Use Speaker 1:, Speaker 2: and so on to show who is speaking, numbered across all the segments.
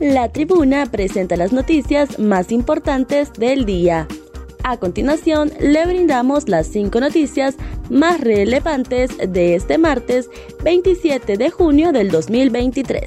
Speaker 1: La tribuna presenta las noticias más importantes del día. A continuación, le brindamos las cinco noticias más relevantes de este martes 27 de junio del 2023.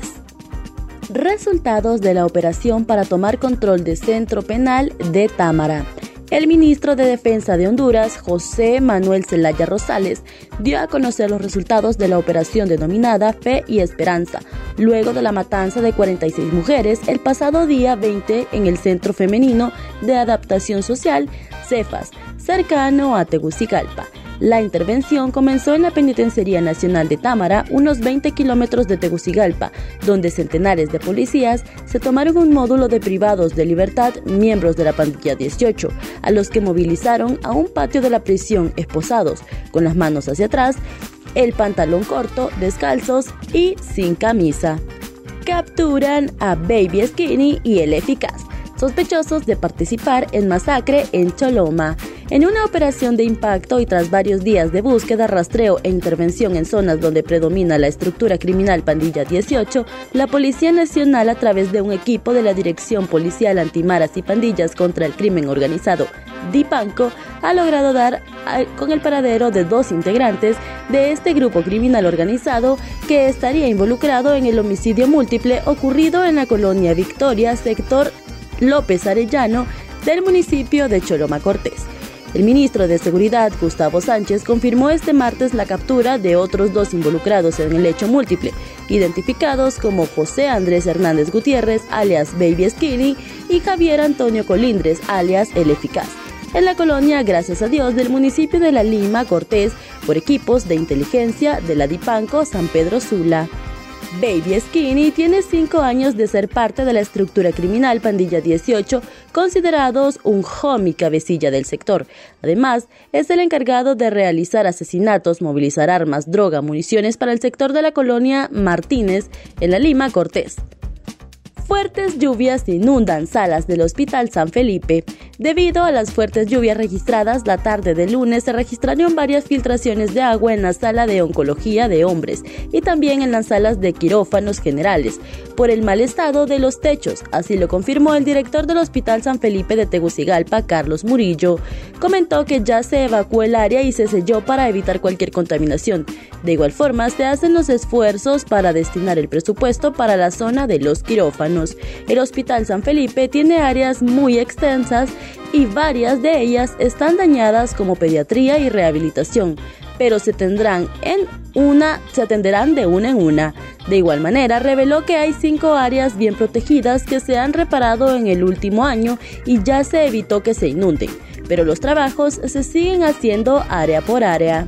Speaker 1: Resultados de la operación para tomar control del centro penal de Támara. El ministro de Defensa de Honduras, José Manuel Zelaya Rosales, dio a conocer los resultados de la operación denominada Fe y Esperanza, luego de la matanza de 46 mujeres el pasado día 20 en el Centro Femenino de Adaptación Social, CEFAS, cercano a Tegucigalpa. La intervención comenzó en la Penitenciaría Nacional de Támara, unos 20 kilómetros de Tegucigalpa, donde centenares de policías se tomaron un módulo de privados de libertad, miembros de la pandilla 18, a los que movilizaron a un patio de la prisión esposados, con las manos hacia atrás, el pantalón corto, descalzos y sin camisa. Capturan a Baby Skinny y el eficaz sospechosos de participar en masacre en Choloma. En una operación de impacto y tras varios días de búsqueda, rastreo e intervención en zonas donde predomina la estructura criminal Pandilla 18, la Policía Nacional a través de un equipo de la Dirección Policial Antimaras y Pandillas contra el Crimen Organizado, DIPANCO, ha logrado dar con el paradero de dos integrantes de este grupo criminal organizado que estaría involucrado en el homicidio múltiple ocurrido en la colonia Victoria, sector López Arellano del municipio de Choloma Cortés. El ministro de Seguridad, Gustavo Sánchez, confirmó este martes la captura de otros dos involucrados en el hecho múltiple, identificados como José Andrés Hernández Gutiérrez, alias Baby Skinny, y Javier Antonio Colindres, alias El Eficaz, en la colonia Gracias a Dios del municipio de La Lima, Cortés, por equipos de inteligencia de la Dipanco San Pedro Sula. Baby Skinny tiene 5 años de ser parte de la estructura criminal Pandilla 18, considerados un homie cabecilla del sector. Además, es el encargado de realizar asesinatos, movilizar armas, droga, municiones para el sector de la colonia Martínez en la Lima Cortés. Fuertes lluvias inundan salas del Hospital San Felipe. Debido a las fuertes lluvias registradas la tarde del lunes, se registraron varias filtraciones de agua en la sala de oncología de hombres y también en las salas de quirófanos generales, por el mal estado de los techos, así lo confirmó el director del Hospital San Felipe de Tegucigalpa, Carlos Murillo. Comentó que ya se evacuó el área y se selló para evitar cualquier contaminación. De igual forma, se hacen los esfuerzos para destinar el presupuesto para la zona de los quirófanos. El Hospital San Felipe tiene áreas muy extensas y varias de ellas están dañadas como pediatría y rehabilitación, pero se tendrán en una, se atenderán de una en una. De igual manera, reveló que hay cinco áreas bien protegidas que se han reparado en el último año y ya se evitó que se inunden, pero los trabajos se siguen haciendo área por área.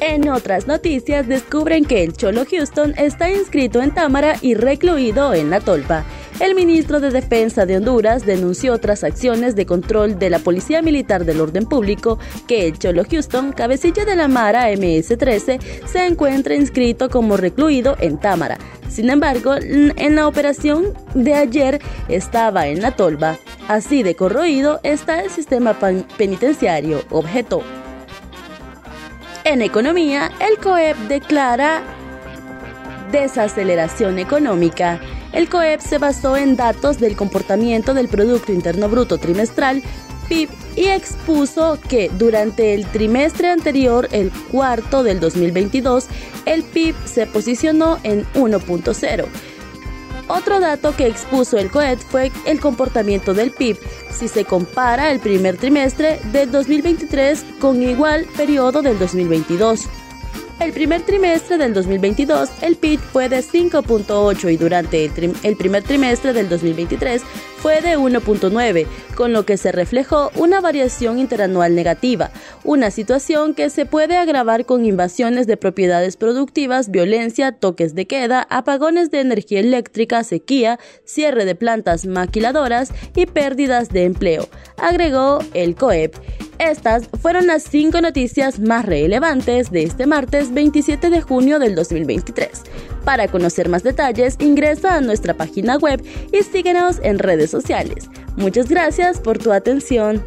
Speaker 1: En otras noticias, descubren que el Cholo Houston está inscrito en Támara y recluido en la Tolpa. El ministro de Defensa de Honduras denunció otras acciones de control de la Policía Militar del Orden Público que el Cholo Houston, cabecilla de la Mara MS-13, se encuentra inscrito como recluido en Támara. Sin embargo, en la operación de ayer estaba en la Tolva. Así de corroído está el sistema penitenciario, objeto. En economía, el COEP declara desaceleración económica. El COEP se basó en datos del comportamiento del Producto Interno Bruto trimestral, PIB, y expuso que durante el trimestre anterior, el cuarto del 2022, el PIB se posicionó en 1.0 otro dato que expuso el COET fue el comportamiento del PIB si se compara el primer trimestre del 2023 con igual periodo del 2022. El primer trimestre del 2022, el PIB fue de 5.8 y durante el, primer trimestre del 2023 fue de 1.9, con lo que se reflejó una variación interanual negativa, una situación que se puede agravar con invasiones de propiedades productivas, violencia, toques de queda, apagones de energía eléctrica, sequía, cierre de plantas maquiladoras y pérdidas de empleo, agregó el COEP. Estas fueron las cinco noticias más relevantes de este martes 27 de junio del 2023. Para conocer más detalles, ingresa a nuestra página web y síguenos en redes sociales. Muchas gracias por tu atención.